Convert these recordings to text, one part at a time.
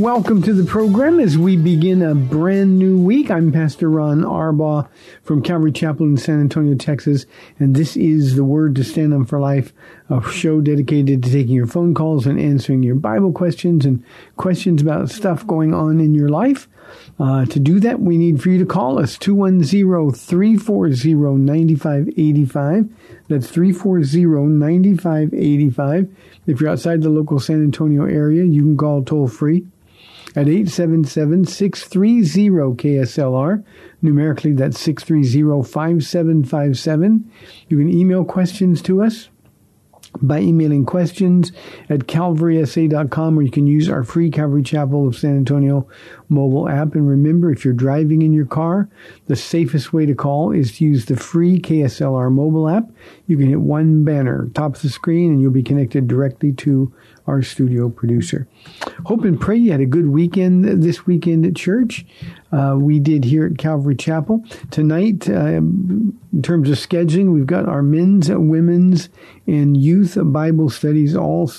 Welcome to the program as we begin a brand new week. I'm Pastor Ron Arbaugh from Calvary Chapel in San Antonio, Texas, and this is the Word to Stand On for Life, a show dedicated to taking your phone calls and answering your Bible questions and questions about stuff going on in your life. Uh, to do that, we need for you to call us 210-340-9585. That's 340-9585. If you're outside the local San Antonio area, you can call toll free at 877-630-KSLR. Numerically, that's 630-5757. You can email questions to us by emailing questions at calvarysa.com or you can use our free Calvary Chapel of San Antonio mobile app. And remember, if you're driving in your car, the safest way to call is to use the free KSLR mobile app. You can hit one banner, top of the screen, and you'll be connected directly to our studio producer. Hope and pray you had a good weekend this weekend at church. Uh, we did here at Calvary Chapel. Tonight, uh, in terms of scheduling, we've got our men's, women's, and youth Bible studies all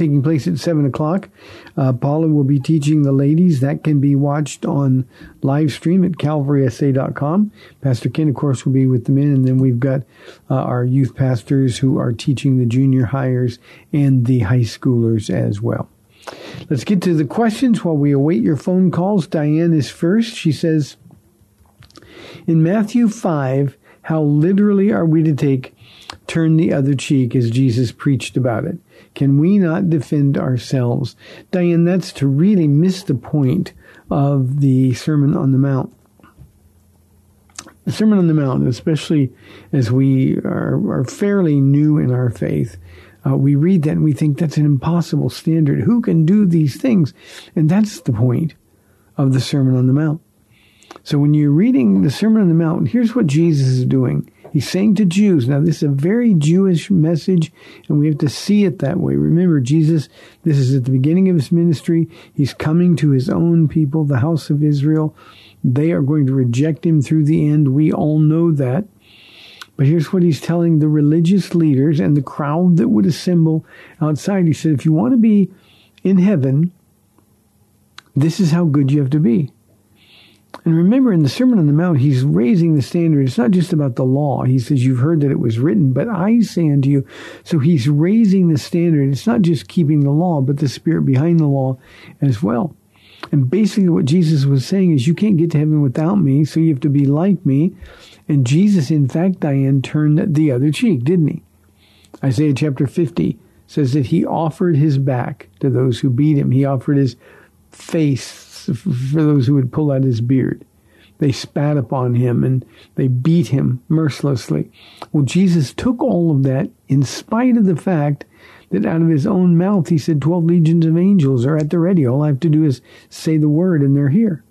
taking place at 7 o'clock. Uh, Paula will be teaching the ladies. That can be watched on live stream at calvarysa.com. Pastor Ken, of course, will be with the men. And then we've got uh, our youth pastors who are teaching the junior hires and the high schoolers as well. Let's get to the questions while we await your phone calls. Diane is first. She says, in Matthew 5, how literally are we to take turn the other cheek as Jesus preached about it? Can we not defend ourselves? Diane, that's to really miss the point of the Sermon on the Mount. The Sermon on the Mount, especially as we are, are fairly new in our faith, uh, we read that and we think that's an impossible standard. Who can do these things? And that's the point of the Sermon on the Mount. So when you're reading the Sermon on the Mount, here's what Jesus is doing. He's saying to Jews, now this is a very Jewish message, and we have to see it that way. Remember, Jesus, this is at the beginning of his ministry. He's coming to his own people, the house of Israel. They are going to reject him through the end. We all know that. But here's what he's telling the religious leaders and the crowd that would assemble outside. He said, if you want to be in heaven, this is how good you have to be. And remember, in the Sermon on the Mount, he's raising the standard. It's not just about the law. He says, You've heard that it was written, but I say unto you. So he's raising the standard. It's not just keeping the law, but the spirit behind the law as well. And basically, what Jesus was saying is, You can't get to heaven without me, so you have to be like me. And Jesus, in fact, Diane, turned the other cheek, didn't he? Isaiah chapter 50 says that he offered his back to those who beat him, he offered his face for those who would pull out his beard. They spat upon him and they beat him mercilessly. Well, Jesus took all of that in spite of the fact that out of his own mouth he said 12 legions of angels are at the ready. All I have to do is say the word and they're here.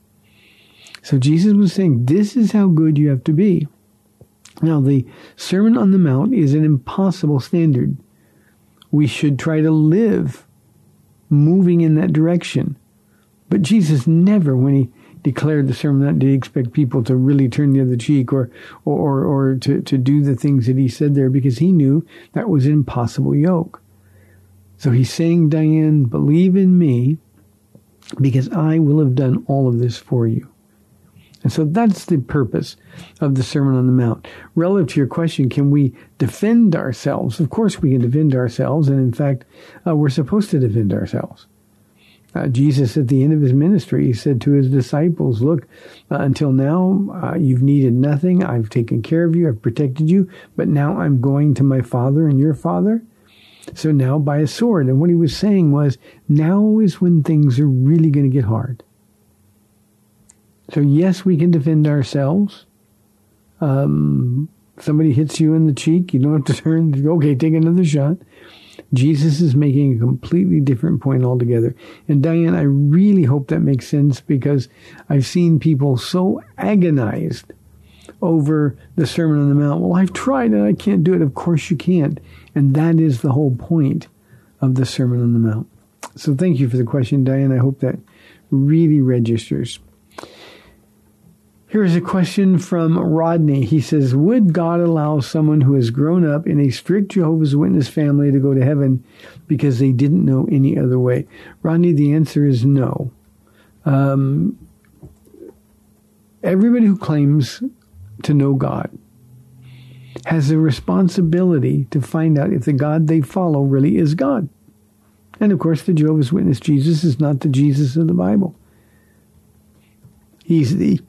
So Jesus was saying, this is how good you have to be. Now, the Sermon on the Mount is an impossible standard. We should try to live moving in that direction. But Jesus never, when he declared the sermon, that did he expect people to really turn the other cheek or, or, or, to, to do the things that he said there because he knew that was an impossible yoke. So he's saying, Diane, believe in me because I will have done all of this for you. And so that's the purpose of the Sermon on the Mount. Relative to your question, can we defend ourselves? Of course we can defend ourselves. And in fact, uh, we're supposed to defend ourselves. Uh, Jesus, at the end of his ministry, he said to his disciples, Look, uh, until now, uh, you've needed nothing. I've taken care of you. I've protected you. But now I'm going to my Father and your Father. So now buy a sword. And what he was saying was, now is when things are really going to get hard. So, yes, we can defend ourselves. Um, somebody hits you in the cheek, you don't have to turn, okay, take another shot. Jesus is making a completely different point altogether. And Diane, I really hope that makes sense because I've seen people so agonized over the Sermon on the Mount. Well, I've tried and I can't do it. Of course you can't. And that is the whole point of the Sermon on the Mount. So thank you for the question, Diane. I hope that really registers. Here's a question from Rodney. He says, Would God allow someone who has grown up in a strict Jehovah's Witness family to go to heaven because they didn't know any other way? Rodney, the answer is no. Um, everybody who claims to know God has a responsibility to find out if the God they follow really is God. And of course, the Jehovah's Witness Jesus is not the Jesus of the Bible. He's the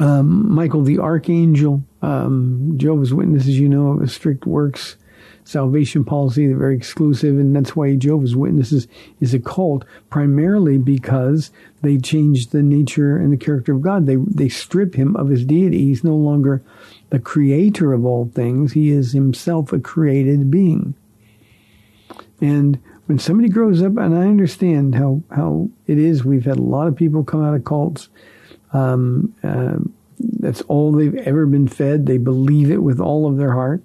um, Michael the Archangel, um, Jehovah's Witnesses, you know, a strict works salvation policy. They're very exclusive, and that's why Jehovah's Witnesses is a cult, primarily because they change the nature and the character of God. They they strip him of his deity. He's no longer the creator of all things. He is himself a created being. And when somebody grows up, and I understand how how it is, we've had a lot of people come out of cults um, uh, that's all they've ever been fed. They believe it with all of their heart.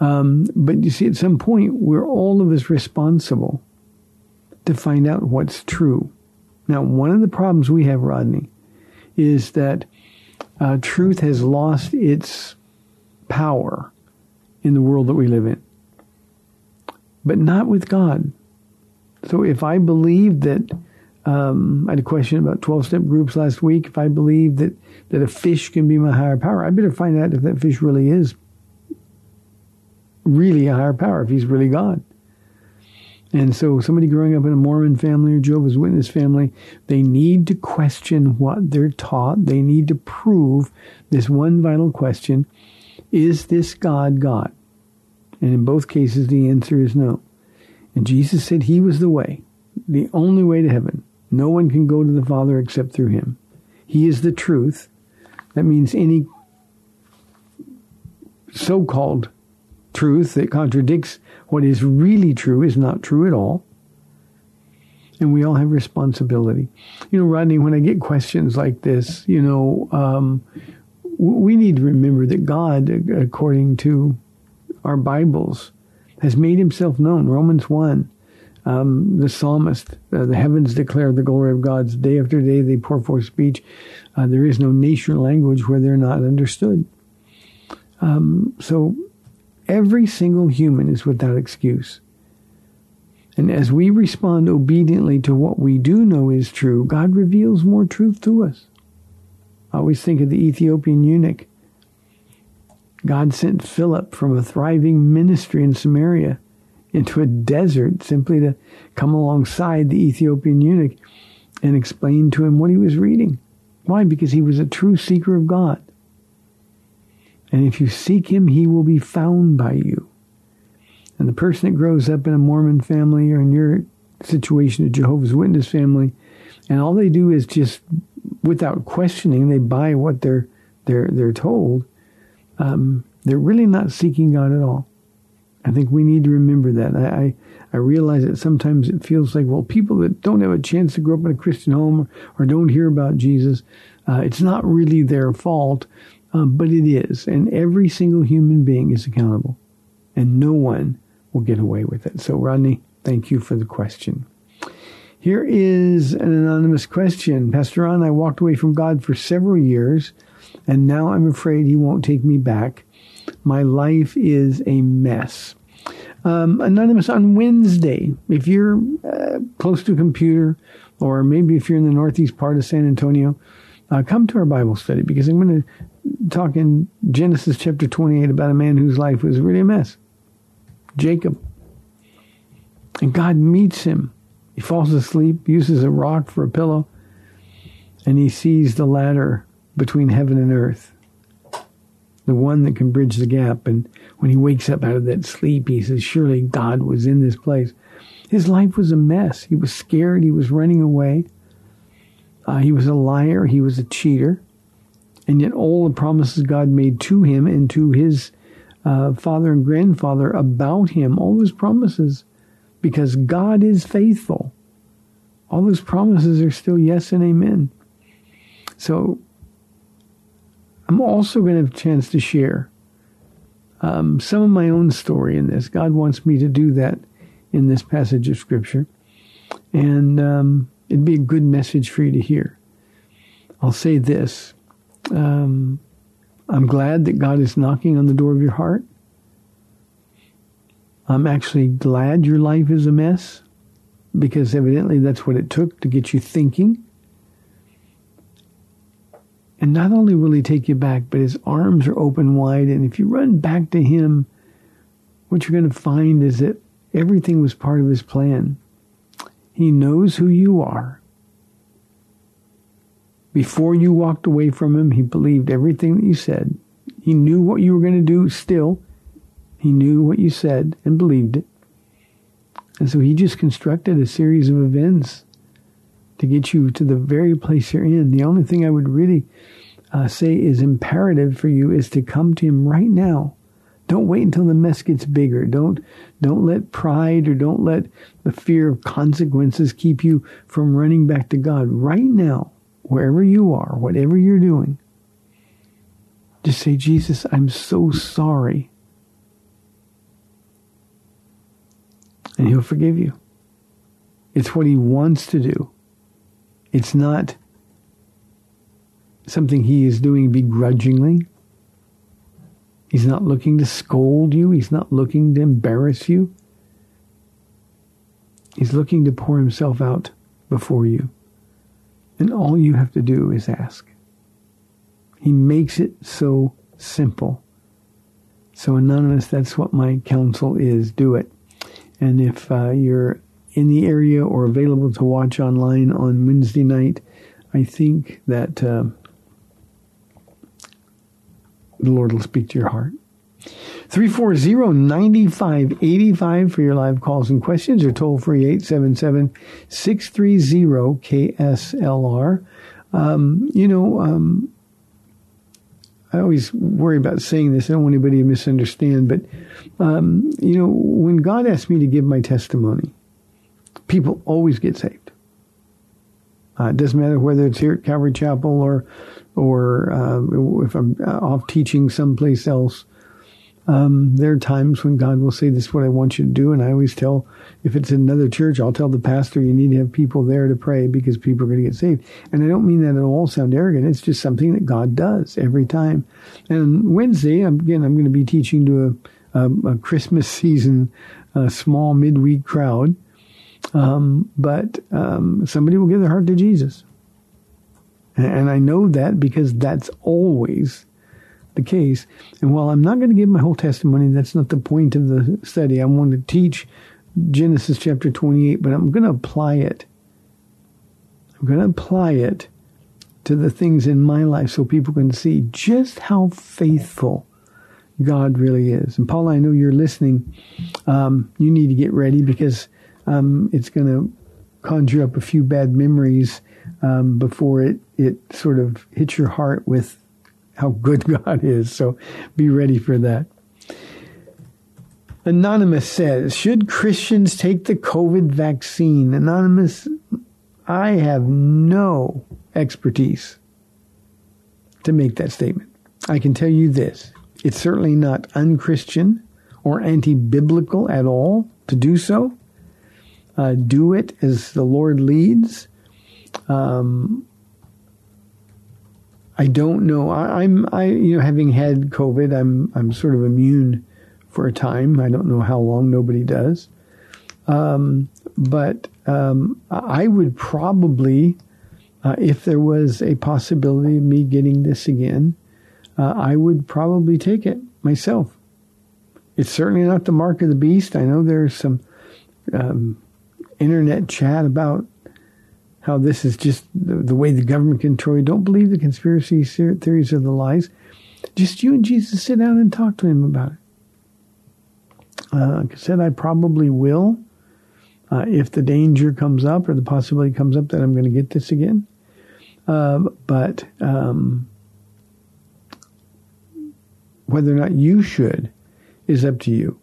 Um, but you see, at some point, we're all of us responsible to find out what's true. Now, one of the problems we have, Rodney, is that uh, truth has lost its power in the world that we live in, but not with God. So if I believe that um, I had a question about 12 step groups last week. If I believe that, that a fish can be my higher power, I better find out if that fish really is really a higher power, if he's really God. And so, somebody growing up in a Mormon family or Jehovah's Witness family, they need to question what they're taught. They need to prove this one vital question Is this God God? And in both cases, the answer is no. And Jesus said he was the way, the only way to heaven. No one can go to the Father except through him. He is the truth. That means any so called truth that contradicts what is really true is not true at all. And we all have responsibility. You know, Rodney, when I get questions like this, you know, um, we need to remember that God, according to our Bibles, has made himself known. Romans 1 um, the psalmist, uh, the heavens declare the glory of God's day after day they pour forth speech. Uh, there is no nation or language where they're not understood. Um, so every single human is without excuse. And as we respond obediently to what we do know is true, God reveals more truth to us. I always think of the Ethiopian eunuch. God sent Philip from a thriving ministry in Samaria into a desert simply to come alongside the Ethiopian eunuch and explain to him what he was reading. Why? Because he was a true seeker of God. And if you seek him, he will be found by you. And the person that grows up in a Mormon family or in your situation, a Jehovah's Witness family, and all they do is just, without questioning, they buy what they're they're they're told. Um, they're really not seeking God at all. I think we need to remember that. I, I, I, realize that sometimes it feels like, well, people that don't have a chance to grow up in a Christian home or, or don't hear about Jesus, uh, it's not really their fault, uh, but it is. And every single human being is accountable. And no one will get away with it. So, Rodney, thank you for the question. Here is an anonymous question. Pastor Ron, I walked away from God for several years, and now I'm afraid he won't take me back. My life is a mess. Um, Anonymous, on Wednesday, if you're uh, close to a computer, or maybe if you're in the northeast part of San Antonio, uh, come to our Bible study because I'm going to talk in Genesis chapter 28 about a man whose life was really a mess Jacob. And God meets him He falls asleep, uses a rock for a pillow, and he sees the ladder between heaven and earth, the one that can bridge the gap. And when he wakes up out of that sleep, he says, Surely God was in this place. His life was a mess. He was scared. He was running away. Uh, he was a liar. He was a cheater. And yet, all the promises God made to him and to his uh, father and grandfather about him, all those promises, because God is faithful, all those promises are still yes and amen. So, I'm also going to have a chance to share um, some of my own story in this. God wants me to do that in this passage of Scripture. And um, it'd be a good message for you to hear. I'll say this um, I'm glad that God is knocking on the door of your heart. I'm actually glad your life is a mess because evidently that's what it took to get you thinking. And not only will he take you back, but his arms are open wide. And if you run back to him, what you're going to find is that everything was part of his plan. He knows who you are. Before you walked away from him, he believed everything that you said. He knew what you were going to do still. He knew what you said and believed it. And so he just constructed a series of events to get you to the very place you're in. The only thing I would really uh, say is imperative for you is to come to him right now. Don't wait until the mess gets bigger. Don't don't let pride or don't let the fear of consequences keep you from running back to God right now wherever you are, whatever you're doing, just say, Jesus, I'm so sorry. And he'll forgive you. It's what he wants to do. It's not something he is doing begrudgingly. He's not looking to scold you. He's not looking to embarrass you. He's looking to pour himself out before you. And all you have to do is ask. He makes it so simple. So, Anonymous, that's what my counsel is. Do it. And if uh, you're in the area or available to watch online on Wednesday night, I think that uh, the Lord will speak to your heart. 340-9585 for your live calls and questions or toll free 877-630-KSLR. Um, you know, um, I always worry about saying this. I don't want anybody to misunderstand, but, um, you know, when God asked me to give my testimony, people always get saved. Uh, it doesn't matter whether it's here at Calvary Chapel or, or uh, if I'm off teaching someplace else. Um, there are times when God will say, This is what I want you to do. And I always tell, if it's in another church, I'll tell the pastor, you need to have people there to pray because people are going to get saved. And I don't mean that at all sound arrogant. It's just something that God does every time. And Wednesday, again, I'm going to be teaching to a, a, a Christmas season, a small midweek crowd. Um, but um, somebody will give their heart to Jesus. And, I know that because that's always the case. And while I'm not going to give my whole testimony, that's not the point of the study. I want to teach Genesis chapter 28, but I'm going to apply it. I'm going to apply it to the things in my life so people can see just how faithful God really is. And Paul, I know you're listening. Um, you need to get ready because um, it's going to conjure up a few bad memories um, before it, it sort of hits your heart with how good God is. So be ready for that. Anonymous says, should Christians take the COVID vaccine? Anonymous, I have no expertise to make that statement. I can tell you this. It's certainly not unchristian or anti-biblical at all to do so. Uh, do it as the Lord leads. Um, I don't know. I, am I you know having had COVID, I'm I'm sort of immune for a time. I don't know how long. Nobody does. Um, but um, I would probably, uh, if there was a possibility of me getting this again, uh, I would probably take it myself. It's certainly not the mark of the beast. I know there's some um, internet chat about how this is just the, the way the government control you. Don't believe the conspiracy theories or the lies. Just you and Jesus sit down and talk to him about it. Uh, like I said, I probably will. Uh, if the danger comes up or the possibility comes up that I'm going to get this again. Uh, but um, whether or not you should is up to you.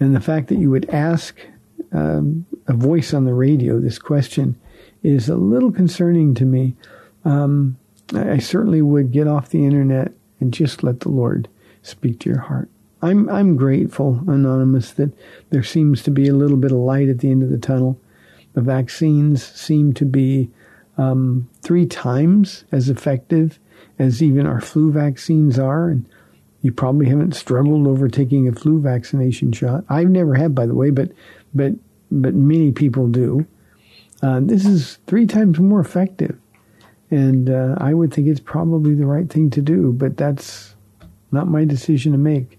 And the fact that you would ask um, a voice on the radio this question is a little concerning to me. Um, I certainly would get off the internet and just let the Lord speak to your heart. I'm I'm grateful, anonymous, that there seems to be a little bit of light at the end of the tunnel. The vaccines seem to be um, three times as effective as even our flu vaccines are, and you probably haven't struggled over taking a flu vaccination shot. I've never had, by the way, but but but many people do. Uh, this is three times more effective, and uh, I would think it's probably the right thing to do. But that's not my decision to make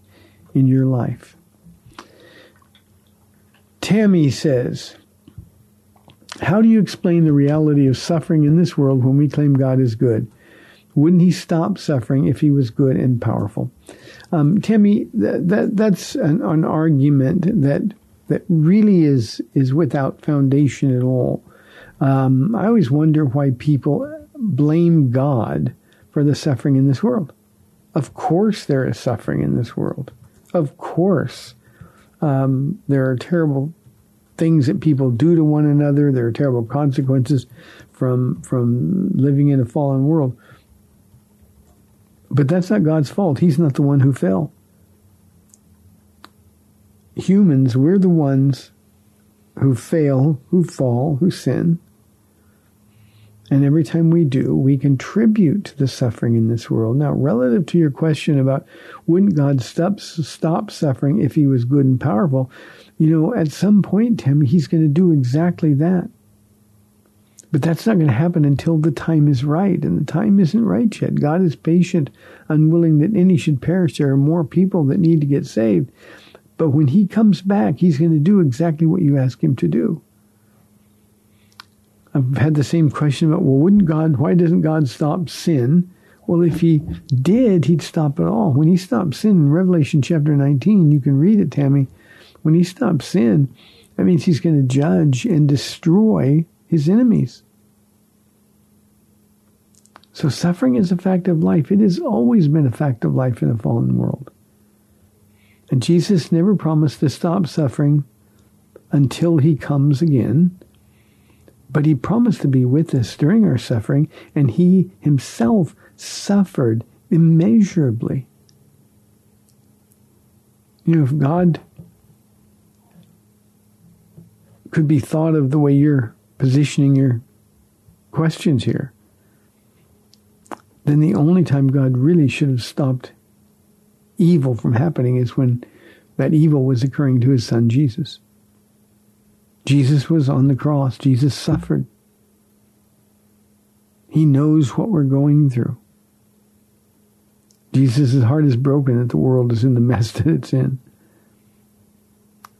in your life. Tammy says, How do you explain the reality of suffering in this world when we claim God is good? Wouldn't he stop suffering if he was good and powerful? Um, Tammy, that, that that's an, an, argument that that really is is without foundation at all. Um, I always wonder why people blame God for the suffering in this world. Of course, there is suffering in this world. Of course, um, there are terrible things that people do to one another. There are terrible consequences from from living in a fallen world. But that's not God's fault. He's not the one who fell. Humans, we're the ones who fail, who fall, who sin. And every time we do, we contribute to the suffering in this world. Now, relative to your question about wouldn't God stop, stop suffering if he was good and powerful, you know, at some point, Tim, he's going to do exactly that. But that's not going to happen until the time is right, and the time isn't right yet. God is patient, unwilling that any should perish. There are more people that need to get saved. But when he comes back, he's going to do exactly what you ask him to do. I've had the same question about, well, wouldn't God, why doesn't God stop sin? Well, if he did, he'd stop it all. When he stopped sin in Revelation chapter 19, you can read it, Tammy. When he stops sin, that means he's going to judge and destroy his enemies. So suffering is a fact of life. It has always been a fact of life in a fallen world. And Jesus never promised to stop suffering until he comes again. But he promised to be with us during our suffering, and he himself suffered immeasurably. You know, if God could be thought of the way you're positioning your questions here, then the only time God really should have stopped evil from happening is when that evil was occurring to his son Jesus. Jesus was on the cross. Jesus suffered. He knows what we're going through. Jesus' heart is broken that the world is in the mess that it's in.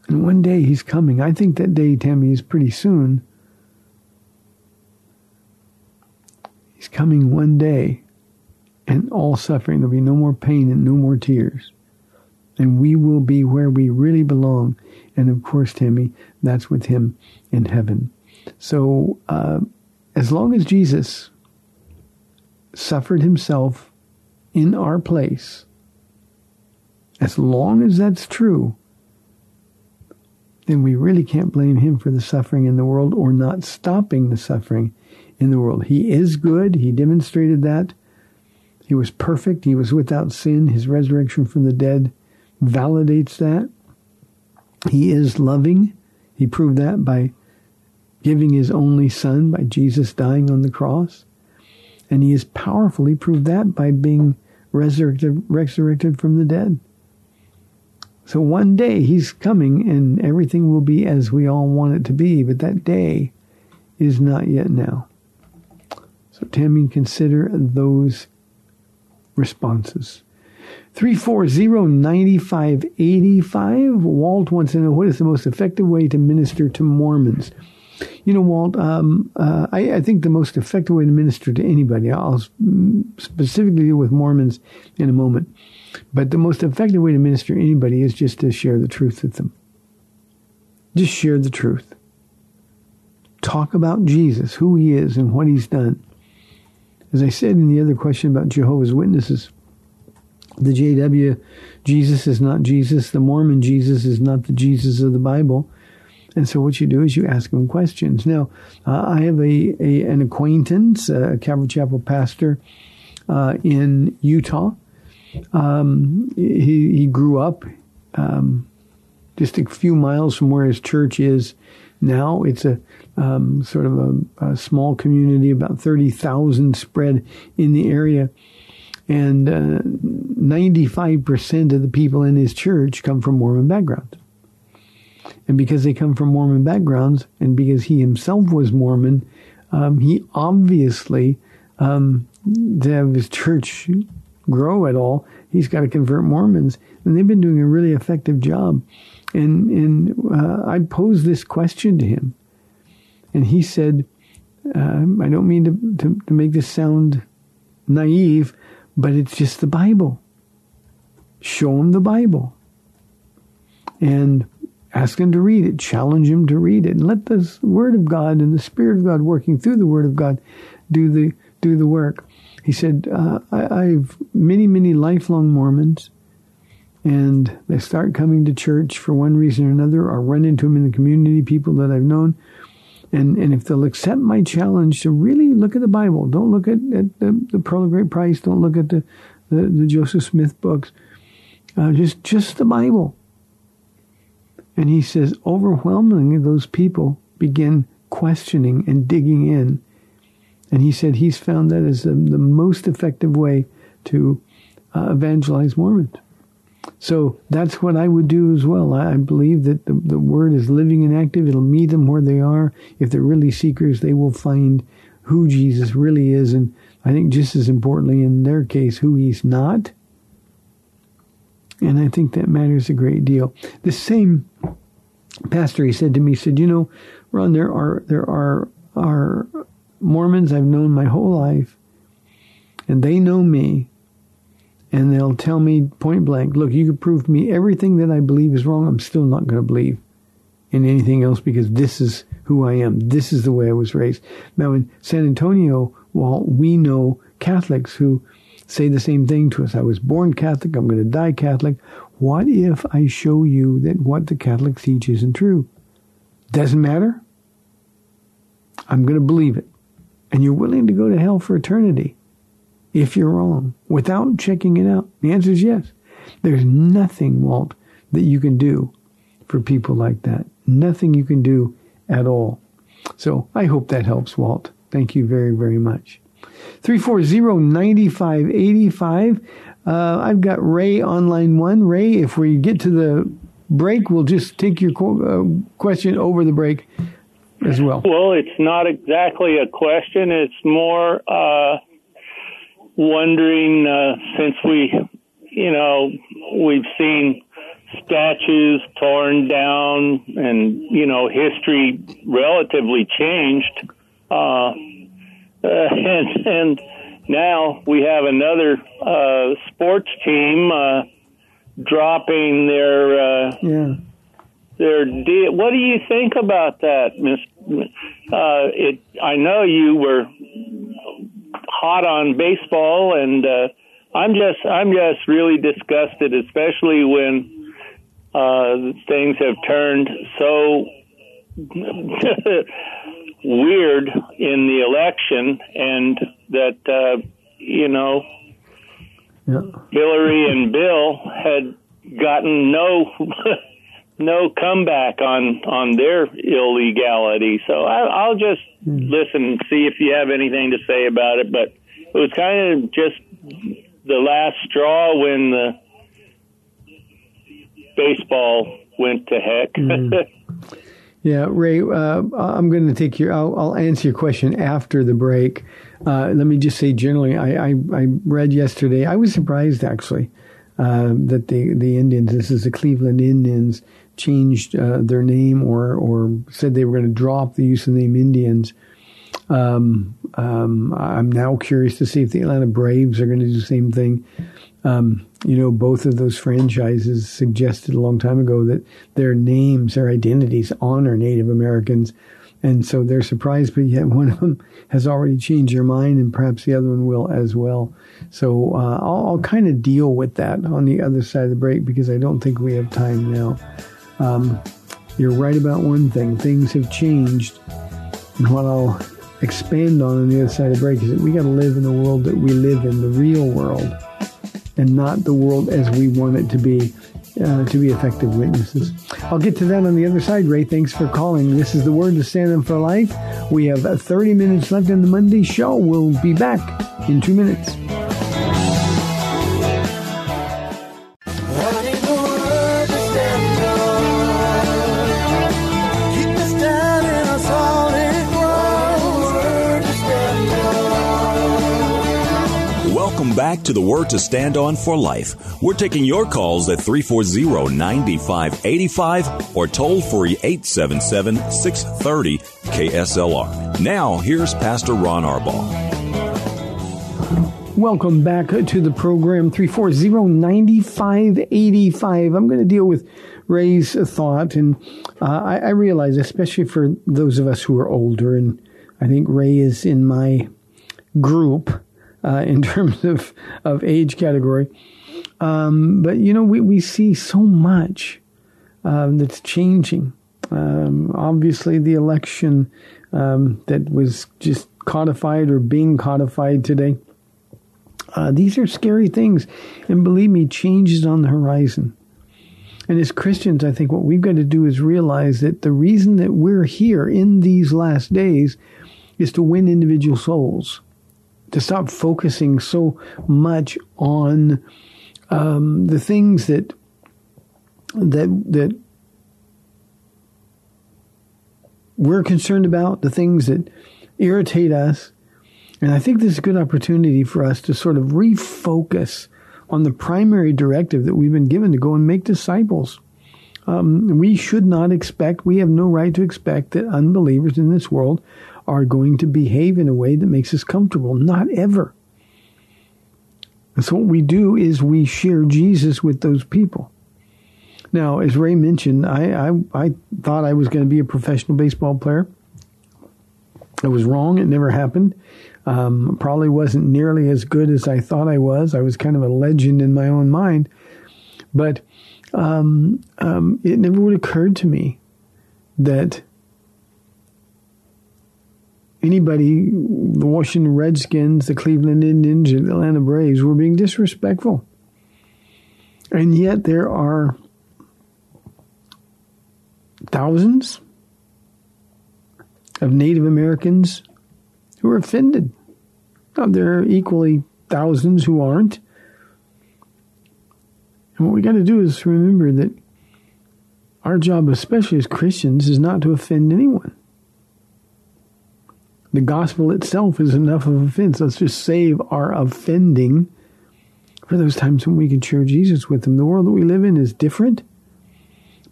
And one day he's coming. I think that day, Tammy, is pretty soon. He's coming one day, and all suffering. There'll be no more pain and no more tears. And we will be where we really belong and of course, Tammy, that's with him in heaven. So, uh, as long as Jesus suffered himself in our place, as long as that's true, then we really can't blame him for the suffering in the world or not stopping the suffering in the world. He is good. He demonstrated that. He was perfect. He was without sin. His resurrection from the dead validates that. He is loving. He proved that by giving his only son, by Jesus dying on the cross. And he is powerful. He proved that by being resurrected, resurrected from the dead. So one day he's coming and everything will be as we all want it to be, but that day is not yet now. So Tammy, consider those responses. 340-9585. Walt wants to know what is the most effective way to minister to Mormons. You know, Walt, um, uh, I, I, think the most effective way to minister to anybody, I'll specifically deal with Mormons in a moment, but the most effective way to minister to anybody is just to share the truth with them. Just share the truth. Talk about Jesus, who he is, and what he's done. As I said in the other question about Jehovah's Witnesses, the JW Jesus is not Jesus. The Mormon Jesus is not the Jesus of the Bible. And so what you do is you ask them questions. Now, uh, I have a, a, an acquaintance, a Calvary Chapel pastor uh, in Utah. Um, he, he grew up um, just a few miles from where his church is now. It's a um, sort of a, a, small community, about 30,000 spread in the area. And uh, 95% of the people in his church come from Mormon backgrounds. And because they come from Mormon backgrounds, and because he himself was Mormon, um, he obviously, um, to have his church grow at all, he's got to convert Mormons. And they've been doing a really effective job. And, and uh, I posed this question to him. And he said, um, I don't mean to, to, to make this sound naive, but it's just the Bible. Show him the Bible. And ask him to read it, challenge him to read it, and let the Word of God and the Spirit of God working through the Word of God do the do the work. He said, uh, I, I've many, many lifelong Mormons, and they start coming to church for one reason or another, or run into them in the community, people that I've known. And, and if they'll accept my challenge to really look at the Bible, don't look at, at the, the Pearl of Great Price, don't look at the, the, the Joseph Smith books, uh, just, just the Bible. And he says, overwhelmingly, those people begin questioning and digging in. And he said he's found that as the, the most effective way to uh, evangelize Mormons. So that's what I would do as well. I believe that the, the word is living and active. It'll meet them where they are. If they're really seekers, they will find who Jesus really is. And I think just as importantly in their case, who he's not. And I think that matters a great deal. The same pastor, he said to me, said, you know, Ron, there are, there are, are Mormons I've known my whole life and they know me and they'll tell me point blank, look, you can prove to me everything that I believe is wrong. I'm still not going to believe in anything else because this is who I am. This is the way I was raised. Now in San Antonio, while we know Catholics who say the same thing to us, I was born Catholic, I'm going to die Catholic. What if I show you that what the Catholics teach isn't true? Doesn't matter. I'm going to believe it. And you're willing to go to hell for eternity if you're wrong without checking it out? The answer is yes. There's nothing, Walt, that you can do for people like that. Nothing you can do at all. So I hope that helps, Walt. Thank you very, very much. 340-9585. Uh, I've got Ray on line one. Ray, if we get to the break, we'll just take your uh, question over the break as well. Well, it's not exactly a question. It's more uh, wondering uh, since we, you know, we've seen statues torn down and you know history relatively changed uh, and and now we have another uh, sports team uh, dropping their uh, yeah. their deal. What do you think about that, Miss? Uh, it. I know you were hot on baseball, and uh, I'm just I'm just really disgusted, especially when uh, things have turned so weird in the election, and that uh, you know yeah. Hillary and Bill had gotten no no comeback on on their illegality. So I, I'll just mm. listen and see if you have anything to say about it. But it was kind of just the last straw when the baseball went to heck. Mm. Yeah, Ray, uh, I'm going to take your. I'll, I'll, answer your question after the break. Uh, let me just say, generally, I, I, I, read yesterday. I was surprised actually uh, that the the Indians, this is the Cleveland Indians, changed uh, their name or or said they were going to drop the use of the name Indians. Um, um, I'm now curious to see if the Atlanta Braves are going to do the same thing. Um, you know, both of those franchises suggested a long time ago that their names, their identities honor Native Americans. And so they're surprised, but yet one of them has already changed their mind, and perhaps the other one will as well. So uh, I'll, I'll kind of deal with that on the other side of the break because I don't think we have time now. Um, you're right about one thing: things have changed, and what I'll expand on on the other side of the break is that we got to live in the world that we live in, the real world, and not the world as we want it to be uh, to be effective witnesses. I'll get to that on the other side, Ray. Thanks for calling. This is the Word to Stand Up for Life. We have 30 minutes left in the Monday show. We'll be back in two minutes. Back to the Word to Stand On for Life. We're taking your calls at 340 9585 or toll free 877 630 KSLR. Now, here's Pastor Ron Arbaugh. Welcome back to the program 340-9585. I'm going to deal with Ray's thought, and uh, I, I realize, especially for those of us who are older, and I think Ray is in my group, uh, in terms of, of age category. Um, but, you know, we, we see so much um, that's changing. Um, obviously, the election um, that was just codified or being codified today. Uh, these are scary things. And believe me, change is on the horizon. And as Christians, I think what we've got to do is realize that the reason that we're here in these last days is to win individual souls to stop focusing so much on um, the things that that that we're concerned about, the things that irritate us. And I think this is a good opportunity for us to sort of refocus on the primary directive that we've been given to go and make disciples. Um, we should not expect, we have no right to expect that unbelievers in this world are going to behave in a way that makes us comfortable. Not ever. And so what we do is we share Jesus with those people. Now, as Ray mentioned, I, I, I thought I was going to be a professional baseball player. I was wrong. It never happened. Um, probably wasn't nearly as good as I thought I was. I was kind of a legend in my own mind. But um, um, it never would occurred to me that anybody, the Washington Redskins, the Cleveland Indians, the Atlanta Braves were being disrespectful. And yet there are thousands of Native Americans who are offended. Now, there are equally thousands who aren't. And what we got to do is remember that our job, especially as Christians, is not to offend anyone. The gospel itself is enough of offense. Let's just save our offending for those times when we can share Jesus with them. The world that we live in is different.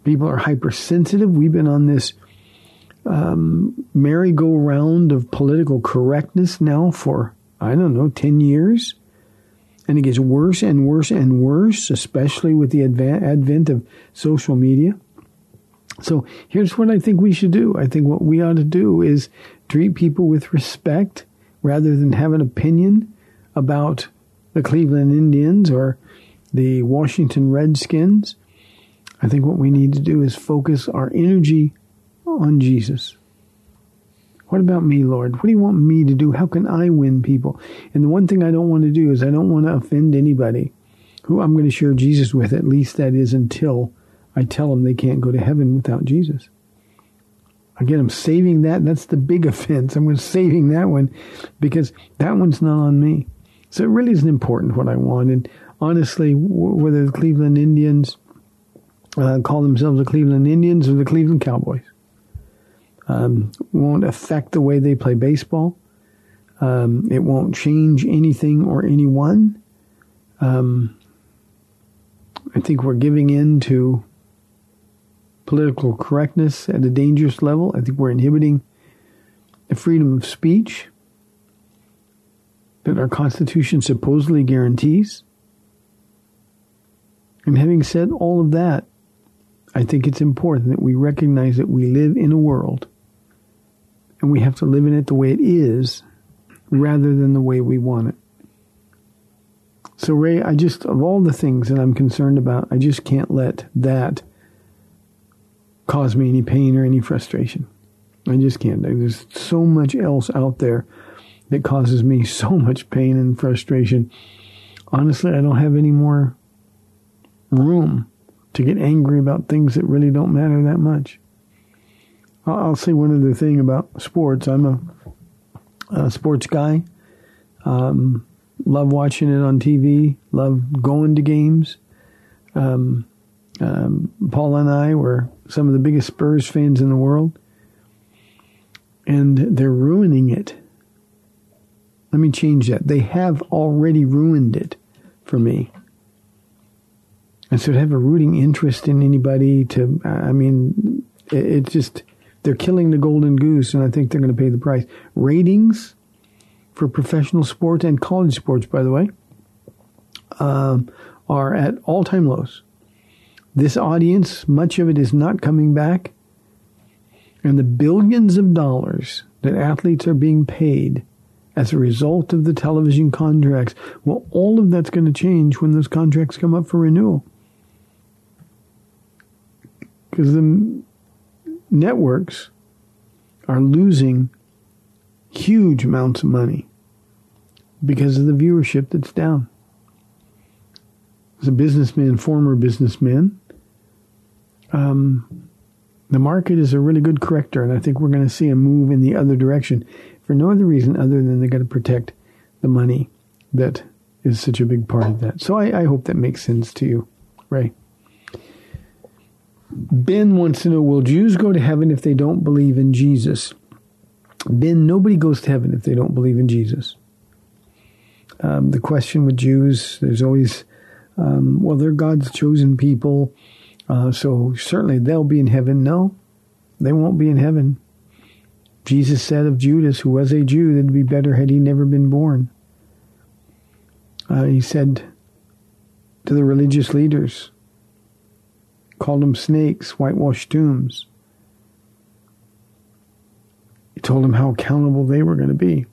People are hypersensitive. We've been on this um, merry-go-round of political correctness now for, I don't know, 10 years. And it gets worse and worse and worse, especially with the advent of social media. So here's what I think we should do. I think what we ought to do is treat people with respect rather than have an opinion about the Cleveland Indians or the Washington Redskins. I think what we need to do is focus our energy on Jesus. What about me, Lord? What do you want me to do? How can I win people? And the one thing I don't want to do is I don't want to offend anybody who I'm going to share Jesus with, at least that is until I tell them they can't go to heaven without Jesus. Again, I'm saving that. That's the big offense. I'm saving that one because that one's not on me. So it really isn't important what I want. And honestly, whether the Cleveland Indians uh, call themselves the Cleveland Indians or the Cleveland Cowboys, um, won't affect the way they play baseball. Um, it won't change anything or anyone. Um, I think we're giving in to political correctness at a dangerous level. I think we're inhibiting the freedom of speech that our Constitution supposedly guarantees. And having said all of that, I think it's important that we recognize that we live in a world and we have to live in it the way it is rather than the way we want it. So, Ray, I just, of all the things that I'm concerned about, I just can't let that cause me any pain or any frustration. I just can't. There's so much else out there that causes me so much pain and frustration. Honestly, I don't have any more room to get angry about things that really don't matter that much. I'll say one other thing about sports. I'm a, a sports guy. Um, love watching it on TV. Love going to games. Um, um, Paul and I were some of the biggest Spurs fans in the world, and they're ruining it. Let me change that. They have already ruined it for me. And so to have a rooting interest in anybody to, I mean, it, it just, they're killing the golden goose, and I think they're going to pay the price. Ratings for professional sports and college sports, by the way, um, are at all time lows. This audience, much of it is not coming back. And the billions of dollars that athletes are being paid as a result of the television contracts, well, all of that's going to change when those contracts come up for renewal. Because the networks are losing huge amounts of money because of the viewership that's down. As a businessman, former businessman, um, the market is a really good corrector, and I think we're going to see a move in the other direction for no other reason other than they got to protect the money that is such a big part of that. So I, I hope that makes sense to you, Ray. Ben wants to know Will Jews go to heaven if they don't believe in Jesus? Ben, nobody goes to heaven if they don't believe in Jesus. Um, the question with Jews, there's always, um, well, they're God's chosen people. Uh, so certainly they'll be in heaven. No, they won't be in heaven. Jesus said of Judas, who was a Jew, that it'd be better had he never been born. Uh, he said to the religious leaders, called them snakes, whitewashed tombs. He told them how accountable they were going to be.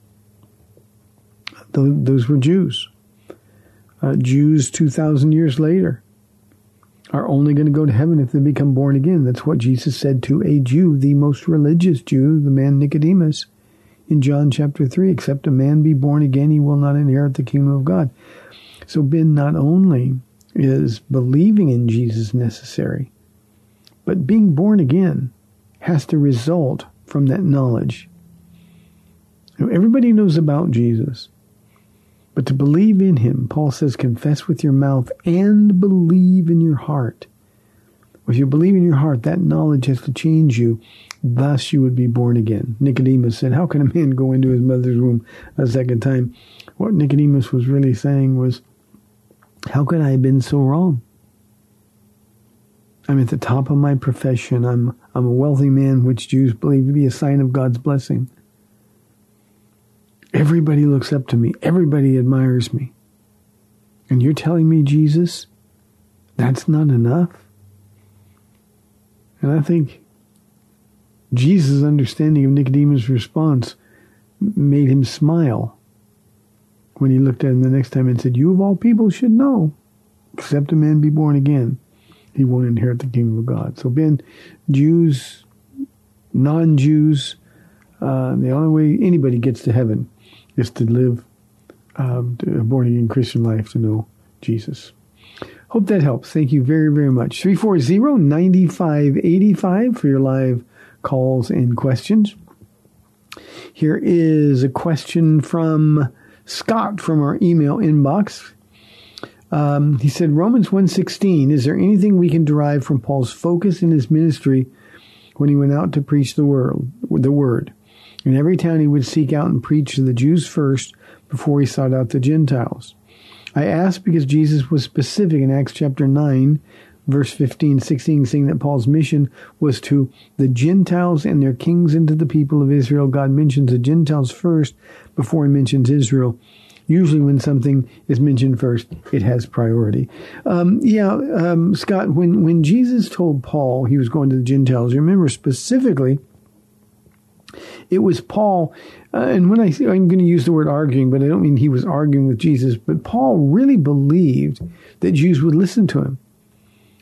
Those, were Jews. Uh, Jews 2,000 years later are only going to go to heaven if they become born again. That's what Jesus said to a Jew, the most religious Jew, the man Nicodemus, in John chapter 3. Except a man be born again, he will not inherit the kingdom of God. So, Ben, not only is believing in Jesus necessary, but being born again has to result from that knowledge. Everybody knows about Jesus. But to believe in him, Paul says, confess with your mouth and believe in your heart. If you believe in your heart, that knowledge has to change you. Thus you would be born again. Nicodemus said, How can a man go into his mother's womb a second time? What Nicodemus was really saying was, How could I have been so wrong? I'm at the top of my profession. I'm, I'm a wealthy man, which Jews believe to be a sign of God's blessing. Everybody looks up to me. Everybody admires me. And you're telling me, Jesus, that's not enough? And I think Jesus' understanding of Nicodemus' response made him smile when he looked at him the next time and said, You of all people should know, except a man be born again, he won't inherit the kingdom of God. So, Ben, Jews, non Jews, uh, the only way anybody gets to heaven is to live um, a born again Christian life to know Jesus. Hope that helps. Thank you very, very much. 340 9585 for your live calls and questions. Here is a question from Scott from our email inbox. Um, he said, Romans 1.16, is there anything we can derive from Paul's focus in his ministry when he went out to preach the word? The word? In every town he would seek out and preach to the Jews first before he sought out the Gentiles. I ask because Jesus was specific in Acts chapter 9, verse 15, 16, saying that Paul's mission was to the Gentiles and their kings and to the people of Israel. God mentions the Gentiles first before he mentions Israel. Usually, when something is mentioned first, it has priority. Um, yeah, um, Scott, when, when Jesus told Paul he was going to the Gentiles, remember specifically, it was Paul, uh, and when I say I'm going to use the word arguing, but I don't mean he was arguing with Jesus, but Paul really believed that Jews would listen to him.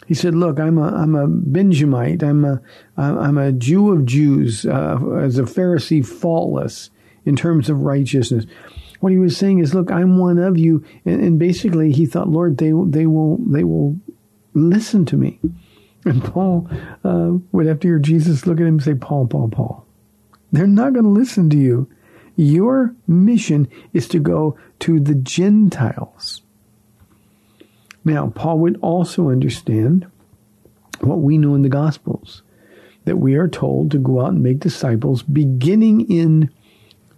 He said, "Look, I'm a I'm a Benjamite. I'm a I'm a Jew of Jews, uh, as a Pharisee, faultless in terms of righteousness." What he was saying is, "Look, I'm one of you," and, and basically, he thought, "Lord, they they will they will listen to me." And Paul uh, would to hear Jesus look at him and say, "Paul, Paul, Paul." They're not going to listen to you. Your mission is to go to the Gentiles. Now, Paul would also understand what we know in the Gospels that we are told to go out and make disciples beginning in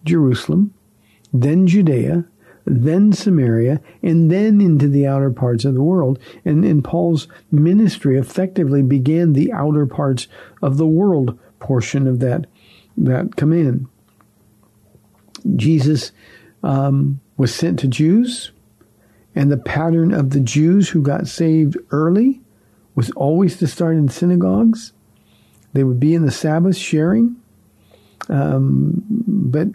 Jerusalem, then Judea, then Samaria, and then into the outer parts of the world. And, and Paul's ministry effectively began the outer parts of the world portion of that, that come in. Jesus um, was sent to Jews, and the pattern of the Jews who got saved early was always to start in synagogues. They would be in the Sabbath sharing, um, but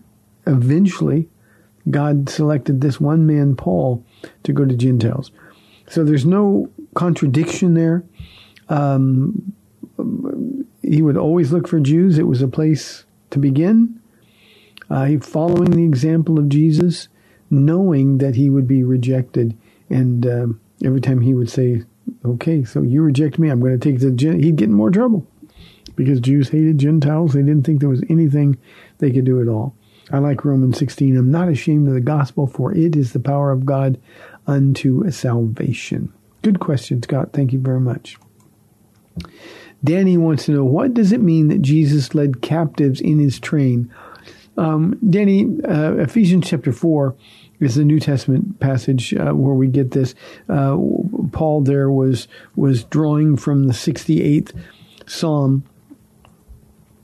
eventually God selected this one man, Paul, to go to Gentiles. So there's no contradiction there. Um, he would always look for Jews. It was a place to begin. Uh, following the example of Jesus, knowing that he would be rejected. And uh, every time he would say, okay, so you reject me, I'm going to take the, Gen-, he'd get in more trouble because Jews hated Gentiles. They didn't think there was anything they could do at all. I like Romans 16. I'm not ashamed of the gospel, for it is the power of God unto salvation. Good question, Scott. Thank you very much. Danny wants to know what does it mean that Jesus led captives in his train? Um, Danny, uh, Ephesians chapter 4 is the New Testament passage uh, where we get this. Uh, Paul there was was drawing from the 68th Psalm.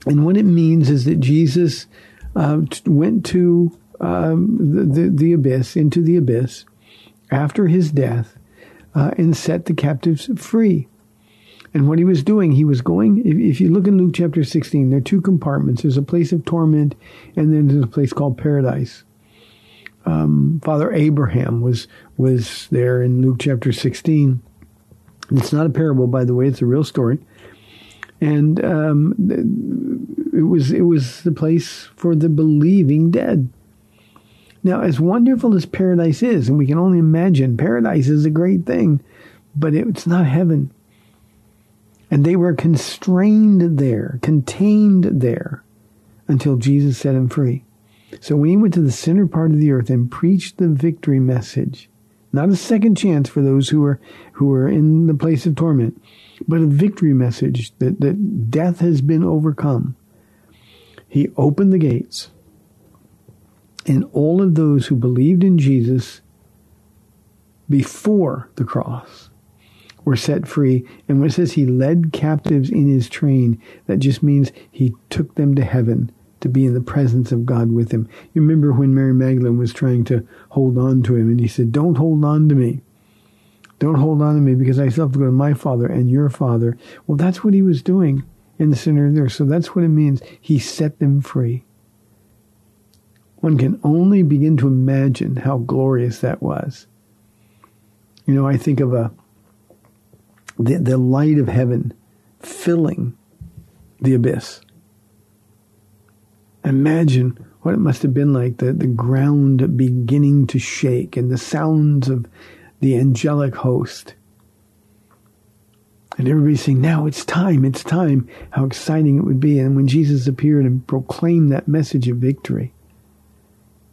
And what it means is that Jesus uh, went to um, the, the, the, abyss, into the abyss, after his death, uh, and set the captives free. And what he was doing, he was going, if, if, you look in Luke chapter 16, there are two compartments. There's a place of torment, and then there's a place called paradise. Um, Father Abraham was was there in Luke chapter 16. It's not a parable, by the way; it's a real story. And um, it was it was the place for the believing dead. Now, as wonderful as paradise is, and we can only imagine, paradise is a great thing, but it's not heaven. And they were constrained there, contained there, until Jesus set them free. So when he went to the center part of the earth and preached the victory message, not a second chance for those who were who were in the place of torment, but a victory message that, that death has been overcome. He opened the gates, and all of those who believed in Jesus before the cross were set free. And when it says he led captives in his train, that just means he took them to heaven to be in the presence of God with him. You remember when Mary Magdalene was trying to hold on to him and he said, Don't hold on to me. Don't hold on to me because I still have to go to my father and your father. Well, that's what he was doing in the center there. So that's what it means. He set them free. One can only begin to imagine how glorious that was. You know, I think of a the, the light of heaven filling the abyss. Imagine what it must have been like, the, the ground beginning to shake and the sounds of the angelic host. And everybody saying, now it's time, it's time. How exciting it would be. And when Jesus appeared and proclaimed that message of victory,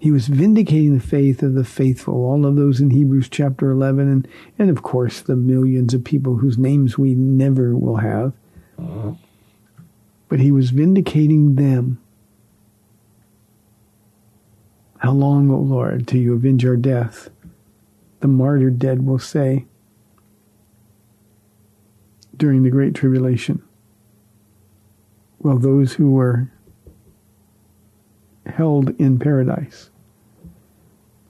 he was vindicating the faith of the faithful, all of those in Hebrews chapter 11, and, and of course the millions of people whose names we never will have. But he was vindicating them. How long, O Lord, till you avenge our death? the martyred dead will say during the Great Tribulation. Well, those who were held in paradise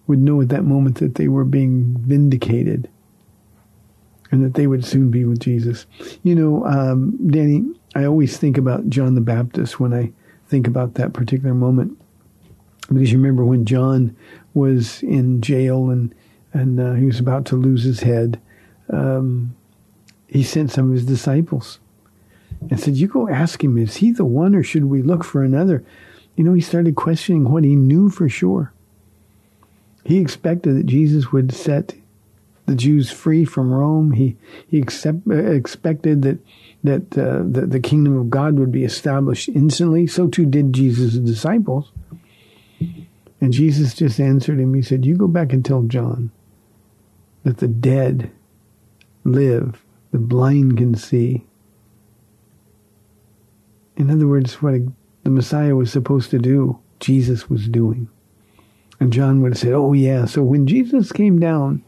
would know at that moment that they were being vindicated and that they would soon be with Jesus. You know, um, Danny, I always think about John the Baptist when I think about that particular moment. Because you remember when John was in jail and and uh, he was about to lose his head, um, he sent some of his disciples and said, "You go ask him, is he the one, or should we look for another?" You know, he started questioning what he knew for sure. He expected that Jesus would set the Jews free from Rome. He he accept, uh, expected that that uh, the, the kingdom of God would be established instantly. So too did Jesus' disciples. And Jesus just answered him. He said, "You go back and tell John that the dead live, the blind can see." In other words, what the Messiah was supposed to do, Jesus was doing. And John would have said, Oh, yeah. So when Jesus came down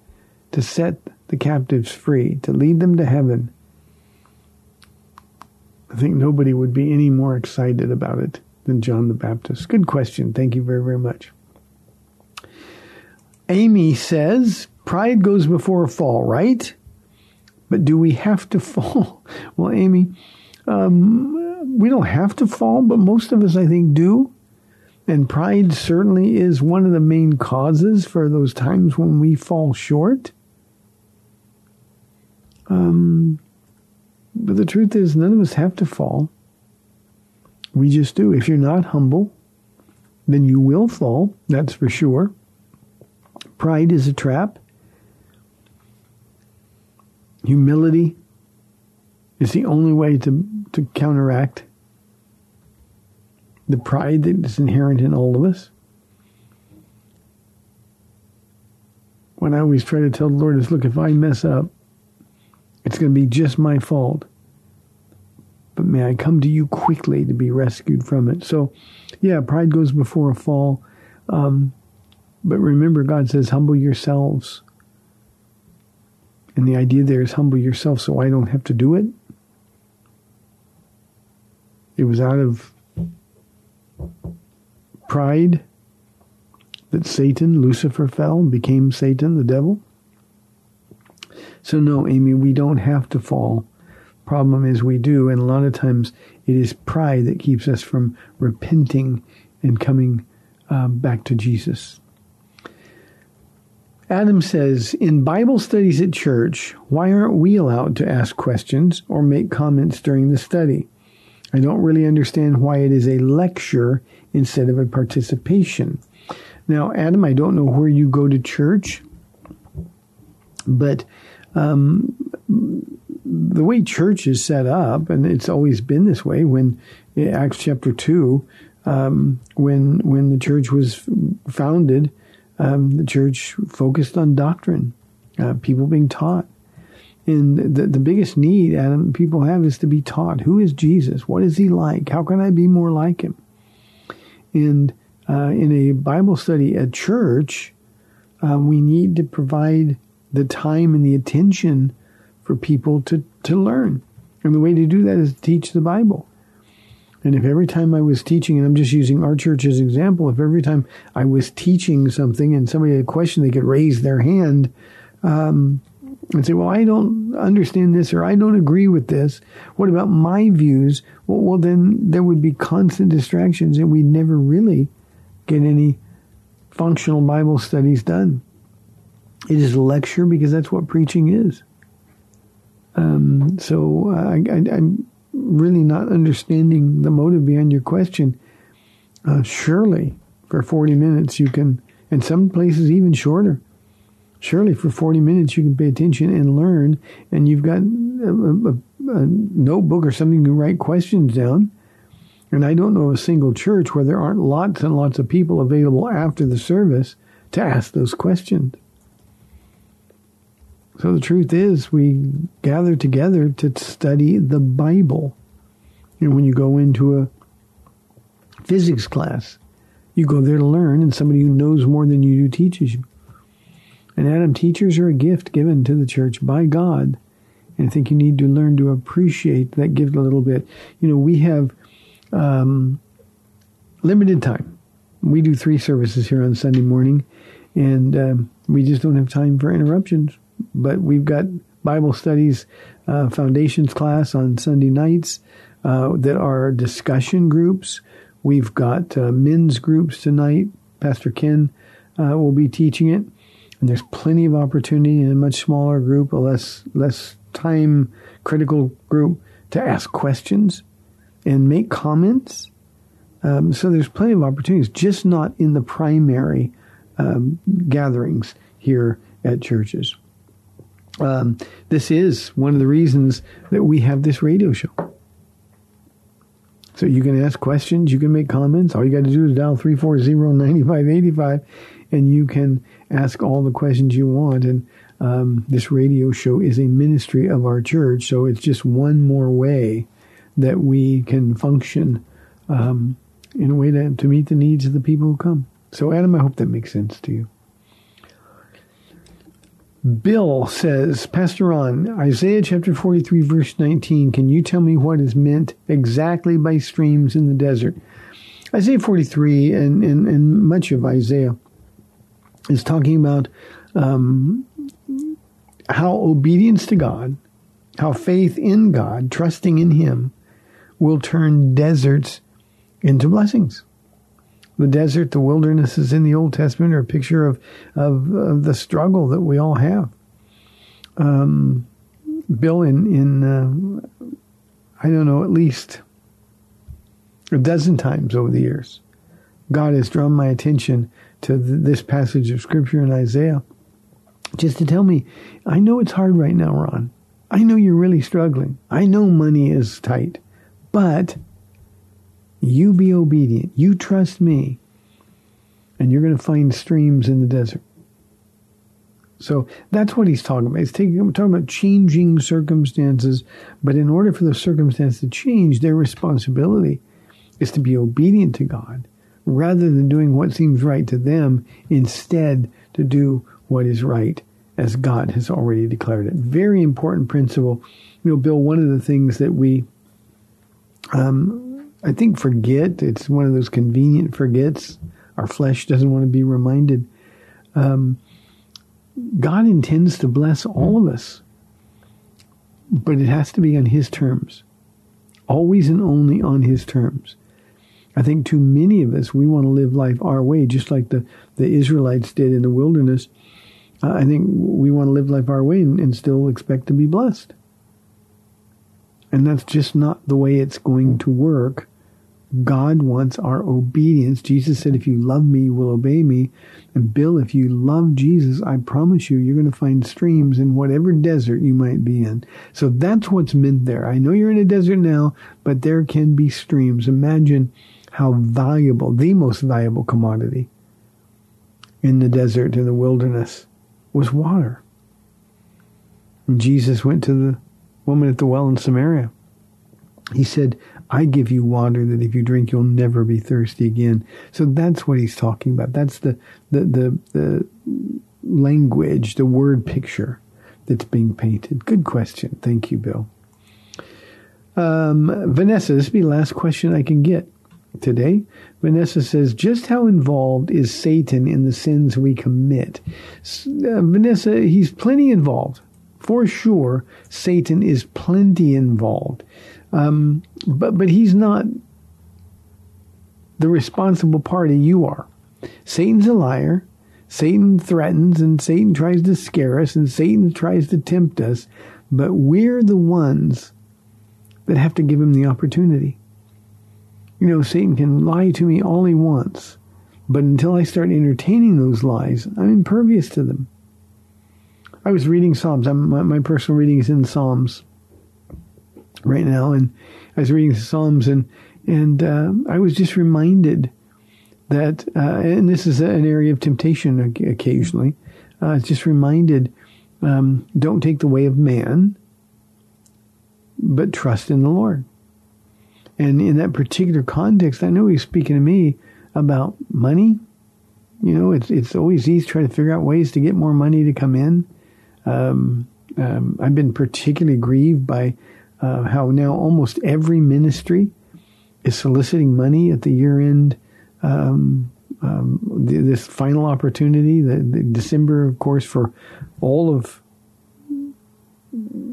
to set the captives free, to lead them to heaven, I think nobody would be any more excited about it than John the Baptist. Good question. Thank you very, very much. Amy says, Pride goes before a fall, right? But do we have to fall? Well, Amy, um, we don't have to fall, but most of us, I think, do. And pride certainly is one of the main causes for those times when we fall short. Um, but the truth is, none of us have to fall. We just do. If you're not humble, then you will fall, that's for sure. Pride is a trap. Humility is the only way to, to counteract the pride that is inherent in all of us. What I always try to tell the Lord is look, if I mess up, it's going to be just my fault. But may I come to you quickly to be rescued from it. So, yeah, pride goes before a fall. Um, but remember, God says, humble yourselves. And the idea there is humble yourself so I don't have to do it. It was out of pride that Satan, Lucifer, fell and became Satan, the devil. So, no, Amy, we don't have to fall. Problem is, we do, and a lot of times it is pride that keeps us from repenting and coming uh, back to Jesus. Adam says, in Bible studies at church, why aren't we allowed to ask questions or make comments during the study? I don't really understand why it is a lecture instead of a participation. Now, Adam, I don't know where you go to church, but um, the way church is set up, and it's always been this way. When Acts chapter two, um, when when the church was founded, um, the church focused on doctrine, uh, people being taught. And the, the biggest need, Adam, people have is to be taught who is Jesus? What is he like? How can I be more like him? And uh, in a Bible study at church, uh, we need to provide the time and the attention for people to, to learn. And the way to do that is to teach the Bible. And if every time I was teaching, and I'm just using our church as an example, if every time I was teaching something and somebody had a question, they could raise their hand, um, and say, well, I don't understand this or I don't agree with this. What about my views? Well, well, then there would be constant distractions and we'd never really get any functional Bible studies done. It is lecture because that's what preaching is. Um, so I, am really not understanding the motive behind your question. Uh, surely for 40 minutes you can, and some places even shorter surely for 40 minutes you can pay attention and learn and you've got a, a, a, notebook or something you can write questions down. And i don't know a single church where there aren't lots and lots of people available after the service to ask those questions. So the truth is we gather together to study the bible. And when you go into a physics class you go there to learn and somebody who knows more than you do teaches you And Adam, teachers are a gift given to the church by God. And I think you need to learn to appreciate that gift a little bit. You know, we have um, limited time. We do three services here on Sunday morning, and um, we just don't have time for interruptions. But we've got Bible studies, uh, foundations class on Sunday nights uh, that are discussion groups. We've got uh, men's groups tonight. Pastor Ken uh, will be teaching it, and there's plenty of opportunity in a much smaller group, a less less time critical group to ask questions and make comments. Um, so there's plenty of opportunities, just not in the primary um, gatherings here at churches. Um, this is one of the reasons that we have this radio show. So you can ask questions, you can make comments. All you got to do is dial 340-9585 and you can ask all the questions you want. And um, this radio show is a ministry of our church, so it's just one more way that we can function um, in a way to, to meet the needs of the people who come. So, Adam, I hope that makes sense to you. Bill says, Pastor Ron, Isaiah chapter 43, verse 19, can you tell me what is meant exactly by streams in the desert? Isaiah 43 and, and, and much of Isaiah is talking about um, how obedience to God, how faith in God, trusting in Him, will turn deserts into blessings. The desert, the wildernesses in the Old Testament are a picture of, of, of the struggle that we all have. Um, Bill, in, in uh, I don't know, at least a dozen times over the years, God has drawn my attention to th- this passage of Scripture in Isaiah just to tell me, I know it's hard right now, Ron. I know you're really struggling. I know money is tight. But you be obedient. You trust me. And you're going to find streams in the desert. So that's what he's talking about. He's taking, talking about changing circumstances, but in order for the circumstance to change, their responsibility is to be obedient to God rather than doing what seems right to them, instead to do what is right as God has already declared it. Very important principle. You know, Bill, one of the things that we um, I think forget. It's one of those convenient forgets. Our flesh doesn't want to be reminded. Um, God intends to bless all of us, but it has to be on His terms. Always and only on His terms. I think too many of us, we want to live life our way, just like the, the Israelites did in the wilderness. Uh, I think we want to live life our way and, and still expect to be blessed. And that's just not the way it's going to work. God wants our obedience. Jesus said, if you love me, you will obey me. And Bill, if you love Jesus, I promise you, you're going to find streams in whatever desert you might be in. So that's what's meant there. I know you're in a desert now, but there can be streams. Imagine how valuable, the most valuable commodity in the desert, in the wilderness, was water. And Jesus went to the woman at the well in Samaria. He said, I give you water that if you drink, you'll never be thirsty again. So that's what he's talking about. That's the, the, the, the language, the word picture that's being painted. Good question. Thank you, Bill. Um, Vanessa, this will be the last question I can get today. Vanessa says, just how involved is Satan in the sins we commit? Uh, Vanessa, he's plenty involved for sure, Satan is plenty involved. Um, but, but he's not the responsible party you are. Satan's a liar. Satan threatens and Satan tries to scare us and Satan tries to tempt us, but we're the ones that have to give him the opportunity. You know, Satan can lie to me all he wants, but until I start entertaining those lies, I'm impervious to them. I was reading Psalms. My, my personal reading is in Psalms right now, and I was reading Psalms, and and uh, I was just reminded that, uh, and this is an area of temptation occasionally. Uh, just reminded, um, don't take the way of man, but trust in the Lord. And in that particular context, I know he's speaking to me about money, you know, it's it's always easy trying to figure out ways to get more money to come in. Um, um, I've been particularly grieved by uh, how now almost every ministry is soliciting money at the year end. Um, um, this final opportunity, the, the, December, of course, for all of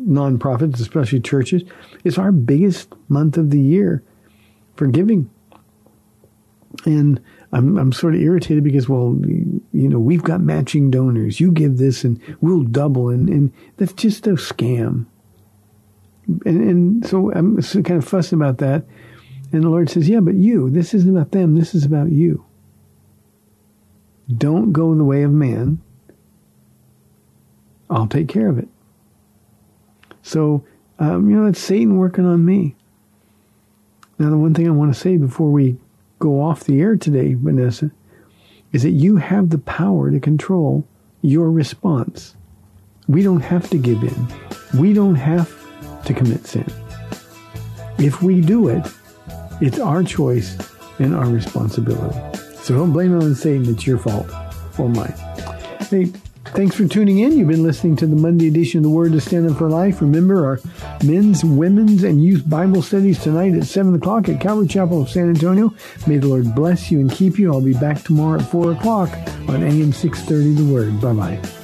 nonprofits, especially churches, is our biggest month of the year for giving. And I'm I'm sort of irritated because well, you know, we've got matching donors. You give this and we'll double, and and that's just a scam. And and so I'm kind of fussing about that. And the Lord says, "Yeah, but you. This isn't about them. This is about you. Don't go the way of man. I'll take care of it." So, um, you know, it's Satan working on me. Now, the one thing I want to say before we go off the air today, Vanessa, is that you have the power to control your response. We don't have to give in. We don't have to commit sin. If we do it, it's our choice and our responsibility. So don't blame it on Satan. It's your fault or mine. Hey, Thanks for tuning in. You've been listening to the Monday edition of the Word to Stand Up for Life. Remember our men's, women's, and youth Bible studies tonight at 7 o'clock at Calvary Chapel of San Antonio. May the Lord bless you and keep you. I'll be back tomorrow at 4 o'clock on AM 630 The Word. Bye-bye.